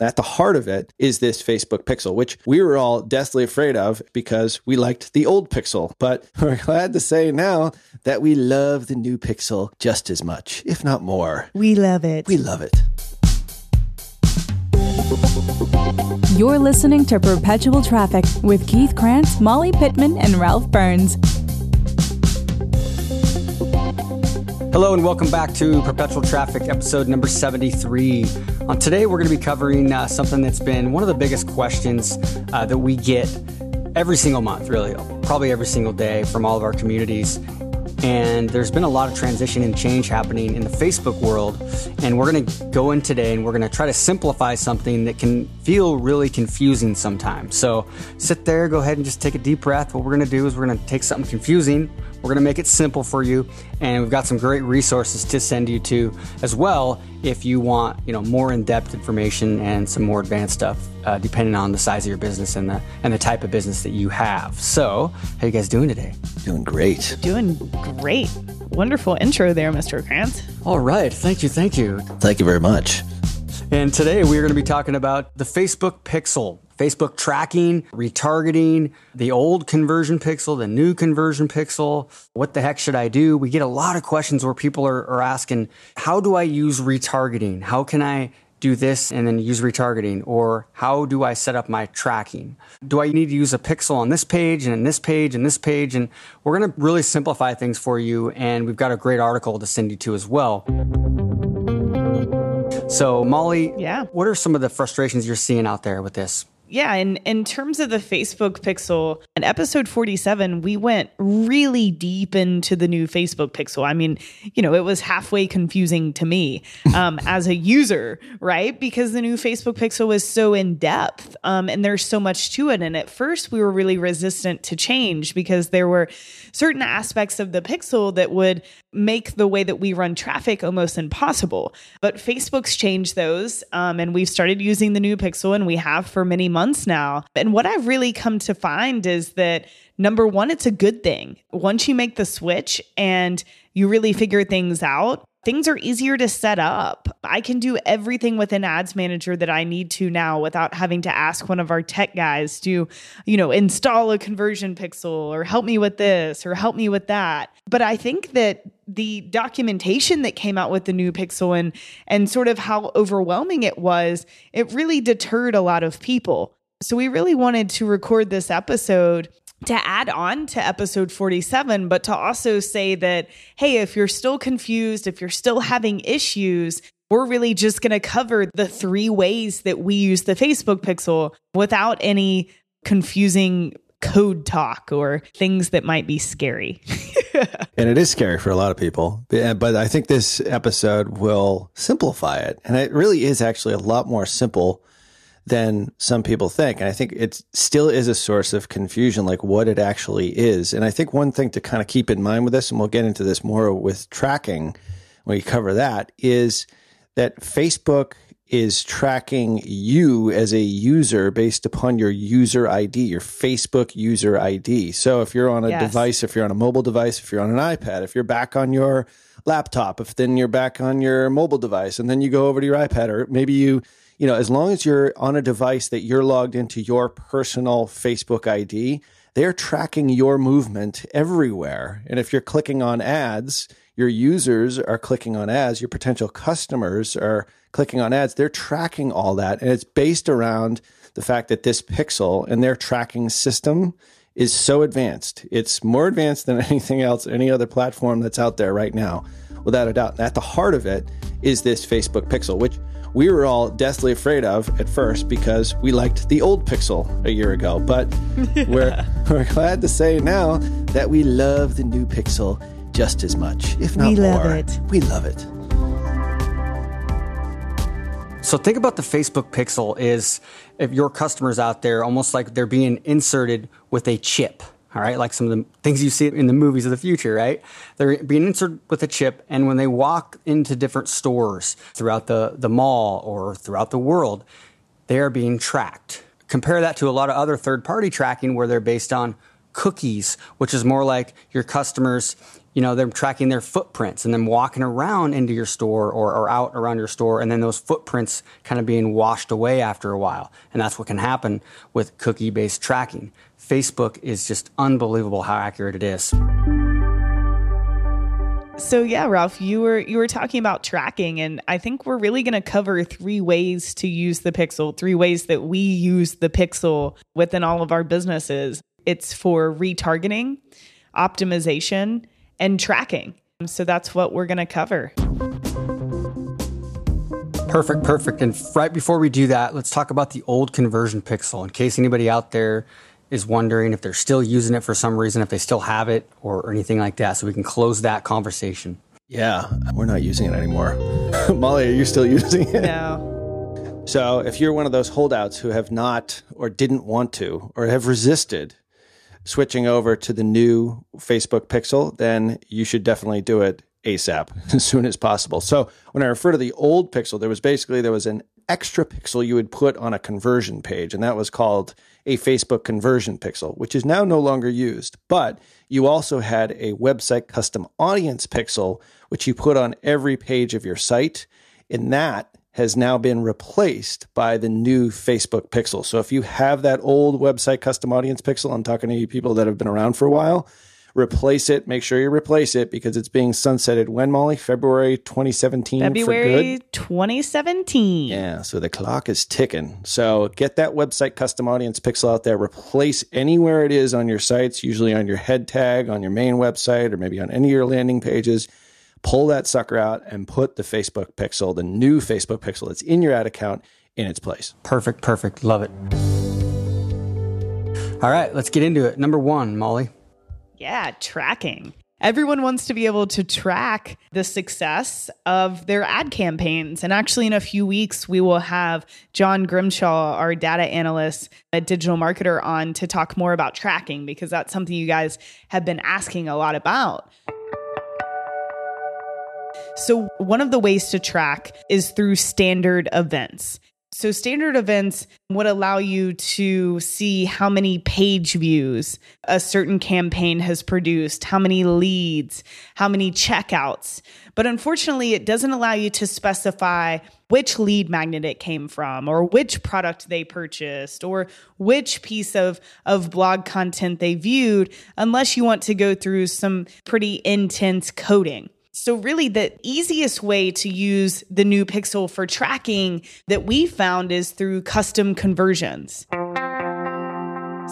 At the heart of it is this Facebook Pixel, which we were all deathly afraid of because we liked the old Pixel. But we're glad to say now that we love the new Pixel just as much, if not more. We love it. We love it. You're listening to Perpetual Traffic with Keith Krance, Molly Pittman, and Ralph Burns. Hello and welcome back to Perpetual Traffic, episode number 73. On today, we're going to be covering uh, something that's been one of the biggest questions uh, that we get every single month, really, probably every single day from all of our communities. And there's been a lot of transition and change happening in the Facebook world. And we're going to go in today and we're going to try to simplify something that can feel really confusing sometimes. So sit there, go ahead and just take a deep breath. What we're going to do is we're going to take something confusing, we're going to make it simple for you, and we've got some great resources to send you to as well if you want, you know, more in-depth information and some more advanced stuff, uh, depending on the size of your business and the and the type of business that you have. So, how you guys doing today? Doing great. Doing great. Wonderful intro there, Mr. Krance. All right, thank you, thank you. Thank you very much. And today we are going to be talking about the Facebook Pixel. Facebook tracking, retargeting, the old conversion pixel, the new conversion pixel. What the heck should I do? We get a lot of questions where people are, are asking, how do I use retargeting? How can I do this and then use retargeting? Or how do I set up my tracking? Do I need to use a pixel on this page and in this page and this page? And we're going to really simplify things for you. And we've got a great article to send you to as well. So, Molly, Yeah. what are some of the frustrations you're seeing out there with this? Yeah, and in terms of the Facebook Pixel, in episode 47, we went really deep into the new Facebook Pixel. I mean, you know, it was halfway confusing to me um, as a user, right? Because the new Facebook Pixel was so in depth um, and there's so much to it. And at first, we were really resistant to change because there were certain aspects of the Pixel that would make the way that we run traffic almost impossible. But Facebook's changed those, um, and we've started using the new Pixel, and we have for many months now. And what I've really come to find is that number one, it's a good thing. Once you make the switch and you really figure things out, things are easier to set up. I can do everything within Ads Manager that I need to now without having to ask one of our tech guys to, you know, install a conversion pixel or help me with this or help me with that. But I think that the documentation that came out with the new pixel and and sort of how overwhelming it was, it really deterred a lot of people. So we really wanted to record this episode to add on to episode 47, but to also say that, hey, if you're still confused, if you're still having issues, we're really just going to cover the three ways that we use the Facebook pixel without any confusing code talk or things that might be scary. And it is scary for a lot of people. But uh, but I think this episode will simplify it. And it really is actually a lot more simple than some people think. And I think it still is a source of confusion, like what it actually is. And I think one thing to kind of keep in mind with this, and we'll get into this more with tracking when we cover that, is that Facebook is tracking you as a user based upon your user ID, your Facebook user ID. So if you're on a Yes. device, if you're on a mobile device, if you're on an iPad, if you're back on your laptop, if then you're back on your mobile device and then you go over to your iPad or maybe you you know, as long as you're on a device that you're logged into your personal Facebook ID, they're tracking your movement everywhere. And if you're clicking on ads, your users are clicking on ads, your potential customers are clicking on ads, they're tracking all that. And it's based around the fact that this pixel and their tracking system is so advanced. It's more advanced than anything else, any other platform that's out there right now, without a doubt. And at the heart of it is this Facebook pixel, which we were all deathly afraid of at first because we liked the old pixel a year ago. But we're, we're glad to say now that we love the new pixel just as much, if not We love it. We love it. So think about the Facebook Pixel is if your customers out there almost like they're being inserted with a chip. All right, like some of the things you see in the movies of the future, right? They're being inserted with a chip, and when they walk into different stores throughout the, the mall or throughout the world, they are being tracked. Compare that to a lot of other third party tracking where they're based on cookies, which is more like your customers you know, they're tracking their footprints and then walking around into your store or, or out around your store, and then those footprints kind of being washed away after a while. And that's what can happen with cookie based tracking. Facebook is just unbelievable how accurate it is. So yeah, Ralph, you were you were talking about tracking and I think we're really going to cover three ways to use the Pixel, three ways that we use the Pixel within all of our businesses. It's for retargeting, optimization, and tracking. So that's what we're going to cover. Perfect, perfect. And right before we do that, let's talk about the old conversion pixel in case anybody out there is wondering if they're still using it for some reason, if they still have it or, or anything like that, so we can close that conversation. Yeah, we're not using it anymore. Molly, are you still using it? No. So, if you're one of those holdouts who have not or didn't want to or have resisted switching over to the new Facebook Pixel, then you should definitely do it ASAP as soon as possible. So, when I refer to the old Pixel, there was basically there was an extra pixel you would put on a conversion page, and that was called a Facebook conversion pixel, which is now no longer used. But you also had a website custom audience pixel, which you put on every page of your site. And that has now been replaced by the new Facebook pixel. So if you have that old website custom audience pixel, I'm talking to you people that have been around for a while, replace it. Make sure you replace it because it's being sunsetted when, Molly? February 2017 February 2017. Yeah, so the clock is ticking. So get that website custom audience pixel out there. Replace anywhere it is on your sites, usually on your head tag, on your main website, or maybe on any of your landing pages. Pull that sucker out and put the Facebook pixel, the new Facebook pixel that's in your ad account, in its place. Perfect, perfect. Love it. All right, let's get into it. Number one, Molly. Yeah, tracking. Everyone wants to be able to track the success of their ad campaigns. And actually, in a few weeks, we will have John Grimshaw, our data analyst, a digital marketer, on to talk more about tracking because that's something you guys have been asking a lot about. So, one of the ways to track is through standard events. So, standard events would allow you to see how many page views a certain campaign has produced, how many leads, how many checkouts. But unfortunately, it doesn't allow you to specify which lead magnet it came from, or which product they purchased, or which piece of, of blog content they viewed, unless you want to go through some pretty intense coding. So, really, the easiest way to use the new Pixel for tracking that we found is through custom conversions.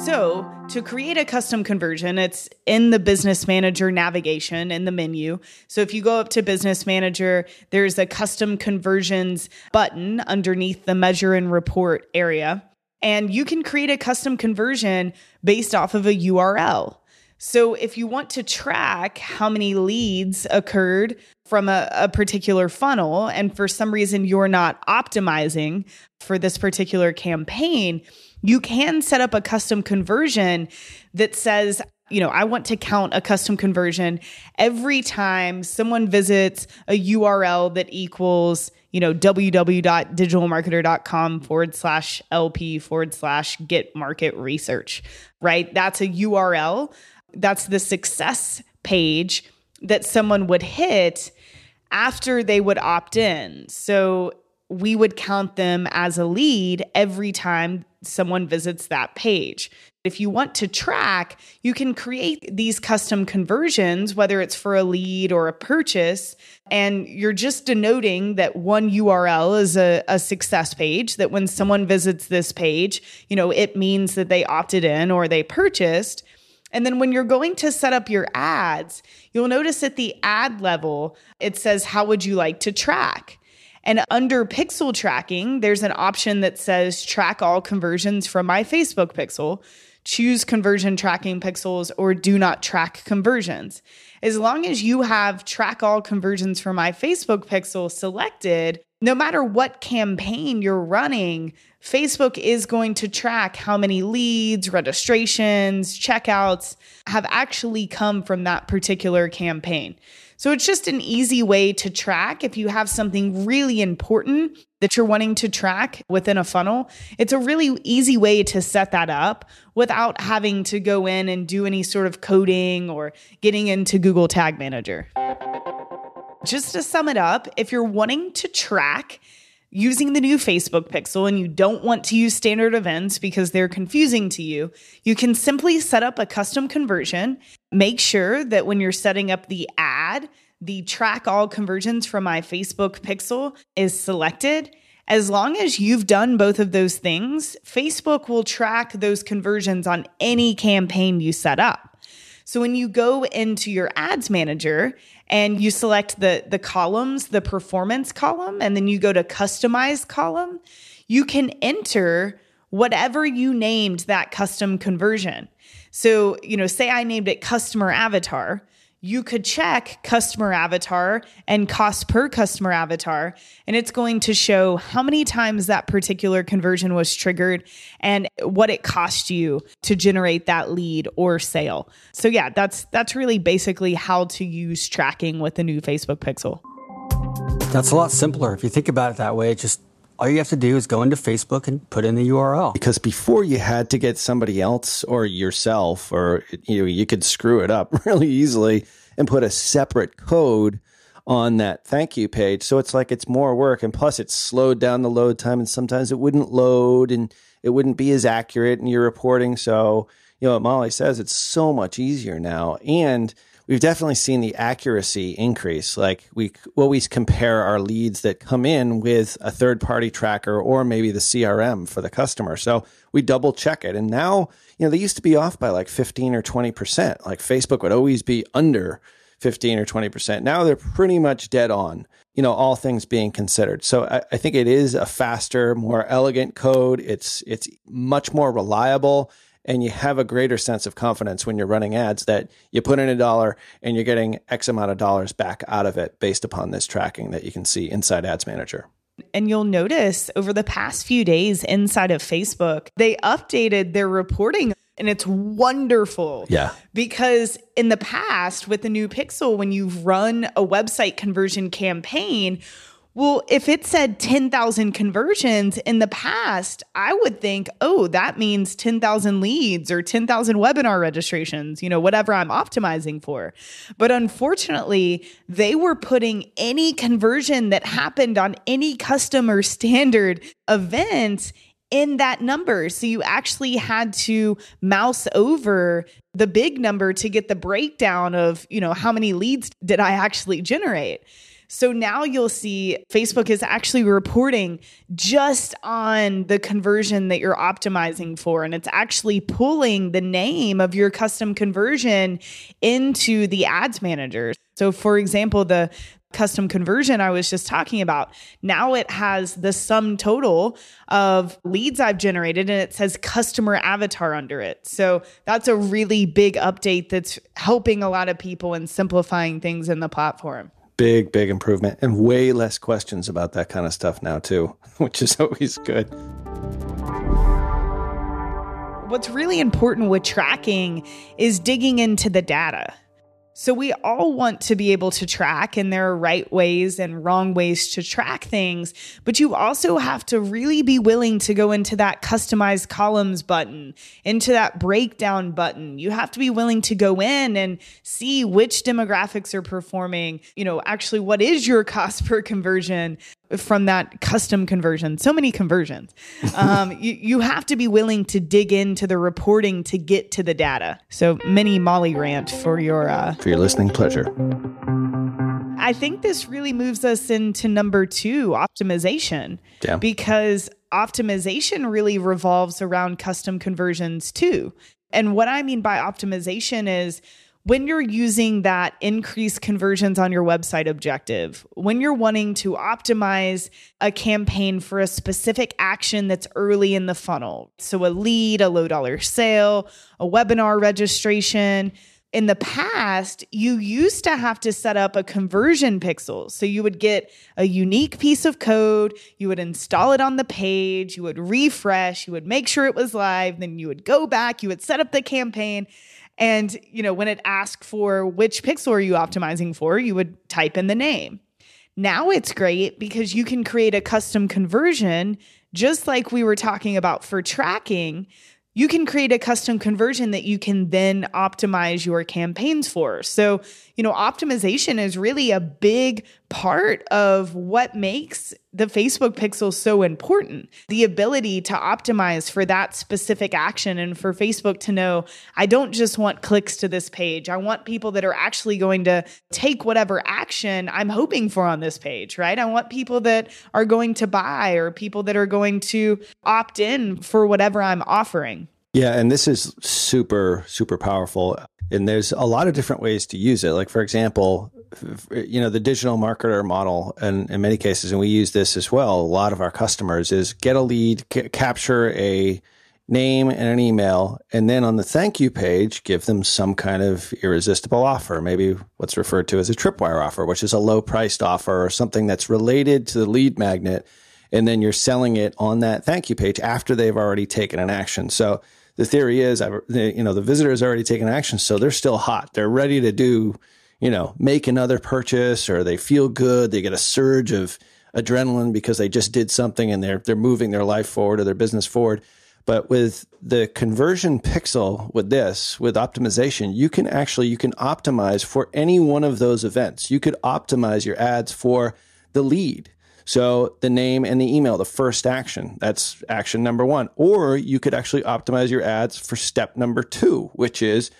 So, to create a custom conversion, it's in the Business Manager navigation in the menu. So, if you go up to Business Manager, there's a custom conversions button underneath the measure and report area. And you can create a custom conversion based off of a URL. So if you want to track how many leads occurred from a, a, particular funnel, and for some reason you're not optimizing for this particular campaign, you can set up a custom conversion that says, you know, I want to count a custom conversion every time someone visits a URL that equals, you know, www.digitalmarketer.com forward slash LP forward slash get market research, right? That's a URL that's the success page that someone would hit after they would opt in. So we would count them as a lead every time someone visits that page. If you want to track, you can create these custom conversions, whether it's for a lead or a purchase, and you're just denoting that one URL is a, a success page, that when someone visits this page, you know, it means that they opted in or they purchased. And then when you're going to set up your ads, you'll notice at the ad level, it says, How would you like to track? And under pixel tracking, there's an option that says track all conversions from my Facebook pixel. Choose conversion tracking pixels or do not track conversions. As long as you have track all conversions from my Facebook pixel selected, no matter what campaign you're running, Facebook is going to track how many leads, registrations, checkouts have actually come from that particular campaign. So it's just an easy way to track if you have something really important that you're wanting to track within a funnel, it's a really easy way to set that up without having to go in and do any sort of coding or getting into Google Tag Manager. Just to sum it up, if you're wanting to track using the new Facebook pixel and you don't want to use standard events because they're confusing to you, you can simply set up a custom conversion. Make sure that when you're setting up the ad, the track all conversions from my Facebook pixel is selected. As long as you've done both of those things, Facebook will track those conversions on any campaign you set up. So when you go into your ads manager and you select the the columns, the performance column, and then you go to customize column, you can enter whatever you named that custom conversion. So, you know, say I named it customer avatar, you could check customer avatar and cost per customer avatar, and it's going to show how many times that particular conversion was triggered and what it cost you to generate that lead or sale. So yeah, that's that's really basically how to use tracking with the new Facebook Pixel. That's a lot simpler if you think about it that way. It just all you have to do is go into Facebook and put in the URL. Because before you had to get somebody else or yourself, or you know, you could screw it up really easily and put a separate code on that thank you page. So it's like it's more work, and plus it's slowed down the load time, and sometimes it wouldn't load and it wouldn't be as accurate in your reporting. So you know what Molly says, it's so much easier now, and we've definitely seen the accuracy increase. Like we always compare our leads that come in with a third party tracker or maybe the CRM for the customer. So we double check it. And now, you know, they used to be off by like 15 or 20%. Like Facebook would always be under 15 or 20%. Now they're pretty much dead on, you know, all things being considered. So I, I think it is a faster, more elegant code. It's, it's much more reliable and you have a greater sense of confidence when you're running ads that you put in a dollar and you're getting X amount of dollars back out of it based upon this tracking that you can see inside Ads Manager. And you'll notice over the past few days inside of Facebook, they updated their reporting and it's wonderful. Yeah. Because in the past, with the new Pixel, when you've run a website conversion campaign, well, if it said 10,000 conversions in the past, I would think, oh, that means 10,000 leads or 10,000 webinar registrations, you know, whatever I'm optimizing for. But unfortunately, they were putting any conversion that happened on any customer standard event in that number. So you actually had to mouse over the big number to get the breakdown of, you know, how many leads did I actually generate. So now you'll see Facebook is actually reporting just on the conversion that you're optimizing for. And it's actually pulling the name of your custom conversion into the ads manager. So, for example, the custom conversion I was just talking about. Now it has the sum total of leads I've generated and it says customer avatar under it. So that's a really big update that's helping a lot of people and simplifying things in the platform big, big improvement and way less questions about that kind of stuff now, too, which is always good. What's really important with tracking is digging into the data. So we all want to be able to track, and there are right ways and wrong ways to track things, but you also have to really be willing to go into that customized columns button, into that breakdown button. You have to be willing to go in and see which demographics are performing, you know, actually what is your cost per conversion? From that custom conversion. So many conversions. Um, you, you have to be willing to dig into the reporting to get to the data. So many Molly rant for your uh, for your listening pleasure. I think this really moves us into number two, optimization. Yeah. Because optimization really revolves around custom conversions too. And what I mean by optimization is when you're using that increased conversions on your website objective, when you're wanting to optimize a campaign for a specific action that's early in the funnel, so a lead, a low dollar sale, a webinar registration, in the past, you used to have to set up a conversion pixel. So you would get a unique piece of code, you would install it on the page, you would refresh, you would make sure it was live, then you would go back, you would set up the campaign. And, you know, when it asked for which pixel are you optimizing for, you would type in the name. Now it's great because you can create a custom conversion, just like we were talking about for tracking you can create a custom conversion that you can then optimize your campaigns for. So, you know, optimization is really a big part of what makes the Facebook pixel so important. The ability to optimize for that specific action and for Facebook to know, I don't just want clicks to this page. I want people that are actually going to take whatever action I'm hoping for on this page, right? I want people that are going to buy or people that are going to opt in for whatever I'm offering. Yeah, and this is super, super powerful. And there's a lot of different ways to use it. Like, for example, you know, the digital marketer model, and in many cases, and we use this as well, a lot of our customers is get a lead, c- capture a name and an email, and then on the thank you page, give them some kind of irresistible offer, maybe what's referred to as a tripwire offer, which is a low priced offer or something that's related to the lead magnet. And then you're selling it on that thank you page after they've already taken an action. So the theory is, you know, the visitor has already taken action, so they're still hot. They're ready to do, you know, make another purchase, or they feel good. They get a surge of adrenaline because they just did something and they're they're moving their life forward or their business forward. But with the conversion pixel, with this, with optimization, you can actually you can optimize for any one of those events. You could optimize your ads for the lead. So the name and the email, the first action, that's action number one. Or you could actually optimize your ads for step number two, which is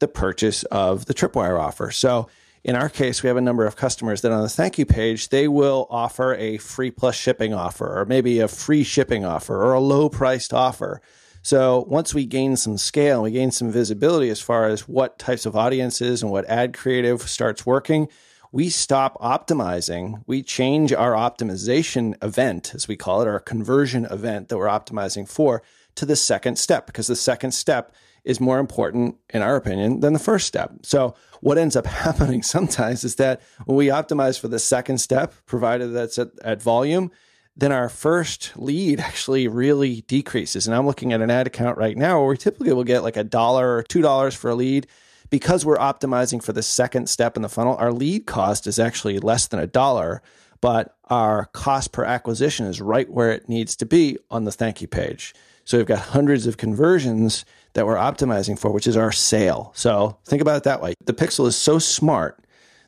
the purchase of the tripwire offer. So in our case, we have a number of customers that on the thank you page, they will offer a free plus shipping offer, or maybe a free shipping offer, or a low priced offer. So once we gain some scale, we gain some visibility as far as what types of audiences and what ad creative starts working we stop optimizing. We change our optimization event, as we call it, our conversion event that we're optimizing for, to the second step, because the second step is more important, in our opinion, than the first step. So, what ends up happening sometimes is that when we optimize for the second step, provided that's at, at volume, then our first lead actually really decreases. And I'm looking at an ad account right now where we typically will get like a dollar or two dollars for a lead because we're optimizing for the second step in the funnel, our lead cost is actually less than a dollar, but our cost per acquisition is right where it needs to be on the thank you page. So we've got hundreds of conversions that we're optimizing for, which is our sale. So think about it that way. The pixel is so smart.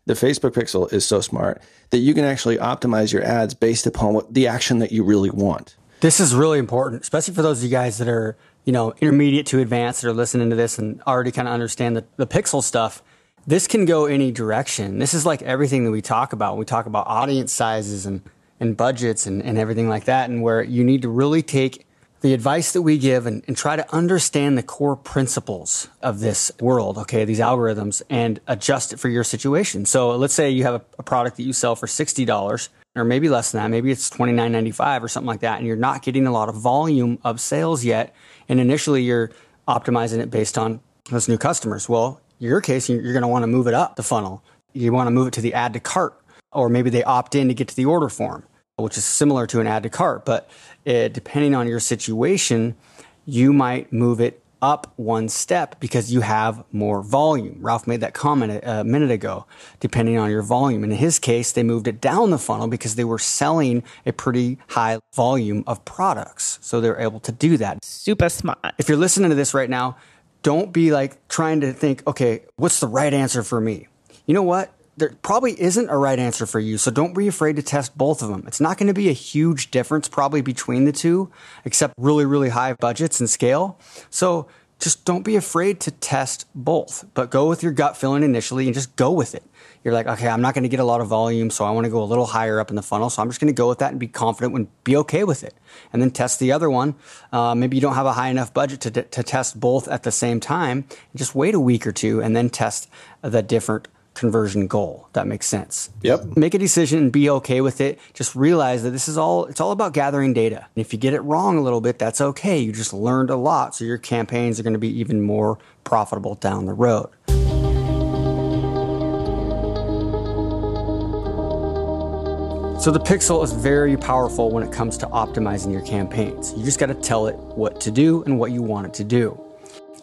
The Facebook pixel is so smart that you can actually optimize your ads based upon what the action that you really want. This is really important, especially for those of you guys that are you know, intermediate to advanced that are listening to this and already kind of understand the, the pixel stuff, this can go any direction. This is like everything that we talk about. We talk about audience sizes and, and budgets and, and everything like that, and where you need to really take the advice that we give and, and try to understand the core principles of this world, okay, these algorithms, and adjust it for your situation. So let's say you have a, a product that you sell for $60 or maybe less than that. Maybe it's $29.95 or something like that, and you're not getting a lot of volume of sales yet and initially you're optimizing it based on those new customers. Well, in your case, you're going to want to move it up the funnel. You want to move it to the add to cart, or maybe they opt in to get to the order form, which is similar to an add to cart. But it, depending on your situation, you might move it up one step because you have more volume. Ralph made that comment a, minute ago, depending on your volume. In his case, they moved it down the funnel because they were selling a pretty high volume of products. So they're able to do that. Super smart. If you're listening to this right now, don't be like trying to think, okay, what's the right answer for me? You know what? There probably isn't a right answer for you. So don't be afraid to test both of them. It's not going to be a huge difference probably between the two, except really, really high budgets and scale. So just don't be afraid to test both, but go with your gut feeling initially and just go with it. You're like, okay, I'm not going to get a lot of volume, so I want to go a little higher up in the funnel. So I'm just going to go with that and be confident and be okay with it. And then test the other one. Uh, maybe you don't have a high enough budget to, to test both at the same time. Just wait a week or two and then test the different conversion goal. That makes sense. Yep. Make a decision and be okay with it. Just realize that this is all it's all about gathering data. And if you get it wrong a little bit, that's okay. You just learned a lot, so your campaigns are going to be even more profitable down the road. So the pixel is very powerful when it comes to optimizing your campaigns. You just got to tell it what to do and what you want it to do.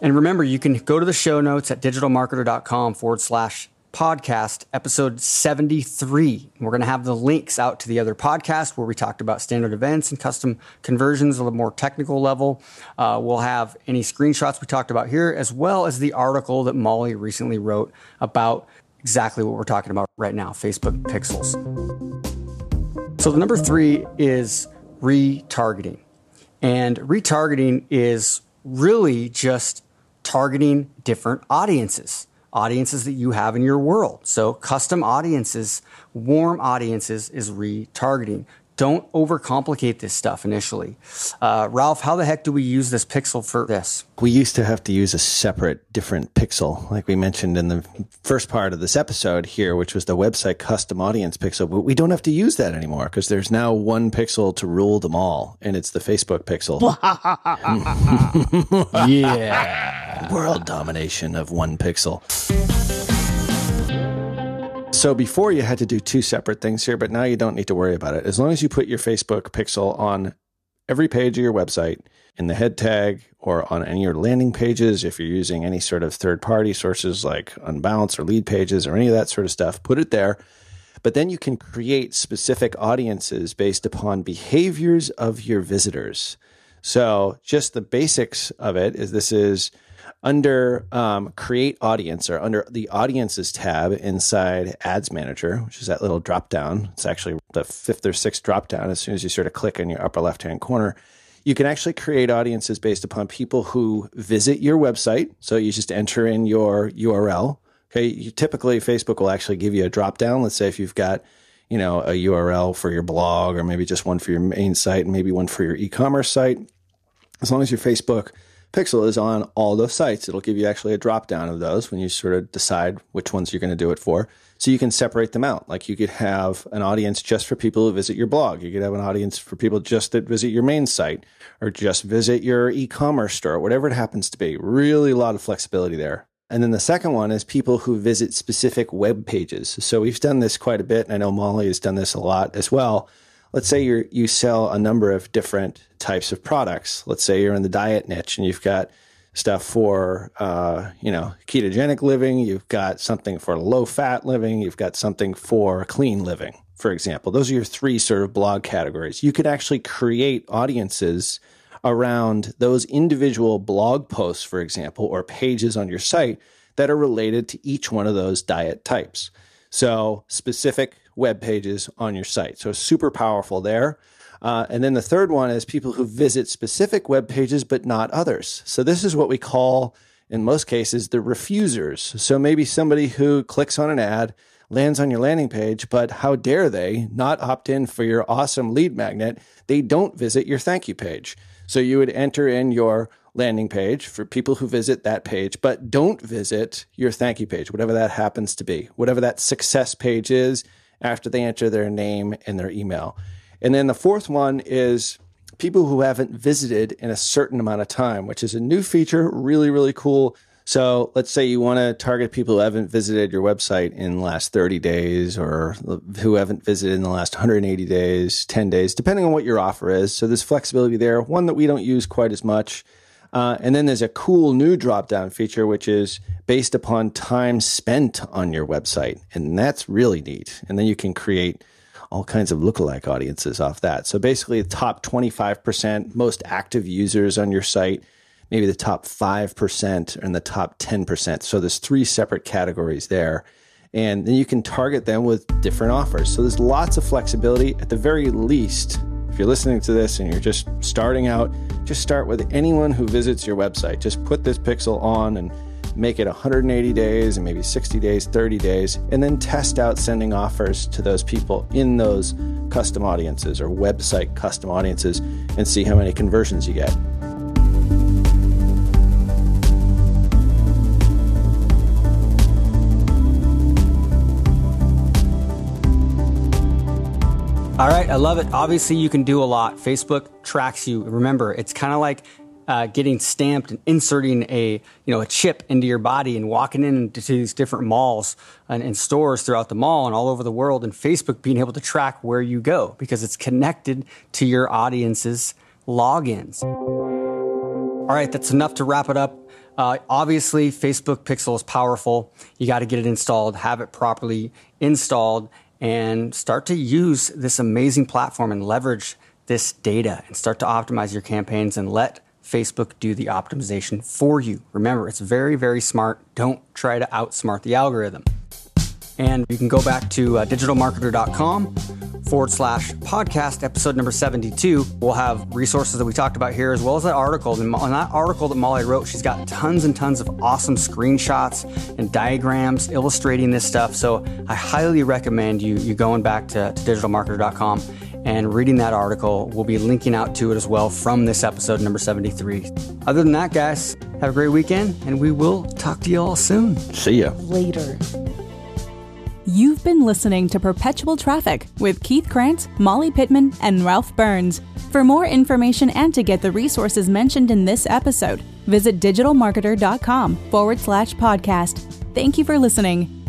And remember, you can go to the show notes at digitalmarketer.com forward slash podcast, episode 73. We're going to have the links out to the other podcast where we talked about standard events and custom conversions a little more technical level. Uh, we'll have any screenshots we talked about here, as well as the article that Molly recently wrote about exactly what we're talking about right now Facebook pixels. So, the number three is retargeting. And retargeting is really just targeting different audiences audiences that you have in your world. So custom audiences, warm audiences is retargeting. Don't overcomplicate this stuff initially. Uh, Ralph, how the heck do we use this pixel for this? We used to have to use a separate, different pixel, like we mentioned in the first part of this episode here, which was the website custom audience pixel. But we don't have to use that anymore because there's now one pixel to rule them all, and it's the Facebook pixel. yeah. World domination of one pixel. So before you had to do two separate things here, but now you don't need to worry about it. As long as you put your Facebook pixel on every page of your website in the head tag or on any of your landing pages, if you're using any sort of third party sources like Unbounce or Leadpages or any of that sort of stuff, put it there. But then you can create specific audiences based upon behaviors of your visitors. So just the basics of it is this is under um, create audience or under the audiences tab inside ads manager which is that little drop down. It's actually the fifth or sixth drop down. As soon as you sort of click in your upper left hand corner you can actually create audiences based upon people who visit your website. So you just enter in your url okay. You, typically facebook will actually give you a drop down. Let's say if you've got you know a url for your blog or maybe just one for your main site and maybe one for your e-commerce site as long as your facebook Pixel is on all those sites. It'll give you actually a drop down of those when you sort of decide which ones you're going to do it for. So you can separate them out. Like you could have an audience just for people who visit your blog. You could have an audience for people just that visit your main site or just visit your e-commerce store, whatever it happens to be. Really a lot of flexibility there. And then the second one is people who visit specific web pages. So we've done this quite a bit. And I know Molly has done this a lot as well let's say you you sell a number of different types of products. Let's say you're in the diet niche and you've got stuff for uh, you know ketogenic living. You've got something for low fat living. You've got something for clean living, for example. Those are your three sort of blog categories. You could actually create audiences around those individual blog posts, for example, or pages on your site that are related to each one of those diet types. So specific web pages on your site. So super powerful there. Uh, and then the third one is people who visit specific web pages but not others. So this is what we call, in most cases, the refusers. So maybe somebody who clicks on an ad, lands on your landing page, but how dare they not opt in for your awesome lead magnet? They don't visit your thank you page. So you would enter in your landing page for people who visit that page, but don't visit your thank you page, whatever that happens to be, whatever that success page is after they enter their name and their email. And then the fourth one is people who haven't visited in a certain amount of time, which is a new feature, really, really cool. So let's say you want to target people who haven't visited your website in the last 30 days or who haven't visited in the last 180 days, 10 days, depending on what your offer is. So there's flexibility there, one that we don't use quite as much. Uh, and then there's a cool new drop down feature, which is based upon time spent on your website. And that's really neat. And then you can create all kinds of lookalike audiences off that. So basically, the top 25% most active users on your site, maybe the top 5% and the top 10%. So there's three separate categories there. And then you can target them with different offers. So there's lots of flexibility. At the very least, you're listening to this and you're just starting out, just start with anyone who visits your website. Just put this pixel on and make it 180 days and maybe 60 days, 30 days, and then test out sending offers to those people in those custom audiences or website custom audiences and see how many conversions you get. All right, I love it. Obviously, you can do a lot. Facebook tracks you. Remember, it's kind of like uh, getting stamped and inserting a you know a chip into your body and walking into these different malls and, and, stores throughout the mall and all over the world, and Facebook being able to track where you go because it's connected to your audience's logins. All right, that's enough to wrap it up. Uh, obviously, Facebook Pixel is powerful. You got to get it installed, have it properly installed, and start to use this amazing platform and leverage this data and start to optimize your campaigns and let Facebook do the optimization for you. Remember, it's very, very smart. Don't try to outsmart the algorithm. And you can go back to uh, digitalmarketer.com forward slash podcast episode number 72. We'll have resources that we talked about here as well as that article. And on that article that Molly wrote, she's got tons and tons of awesome screenshots and diagrams illustrating this stuff. So I highly recommend you, you going back to, to digitalmarketer.com and reading that article. We'll be linking out to it as well from this episode number 73. Other than that, guys, have a great weekend and we will talk to you all soon. See ya. Later. You've been listening to Perpetual Traffic with Keith Krance, Molly Pittman, and Ralph Burns. For more information and to get the resources mentioned in this episode, visit digitalmarketer.com forward slash podcast. Thank you for listening.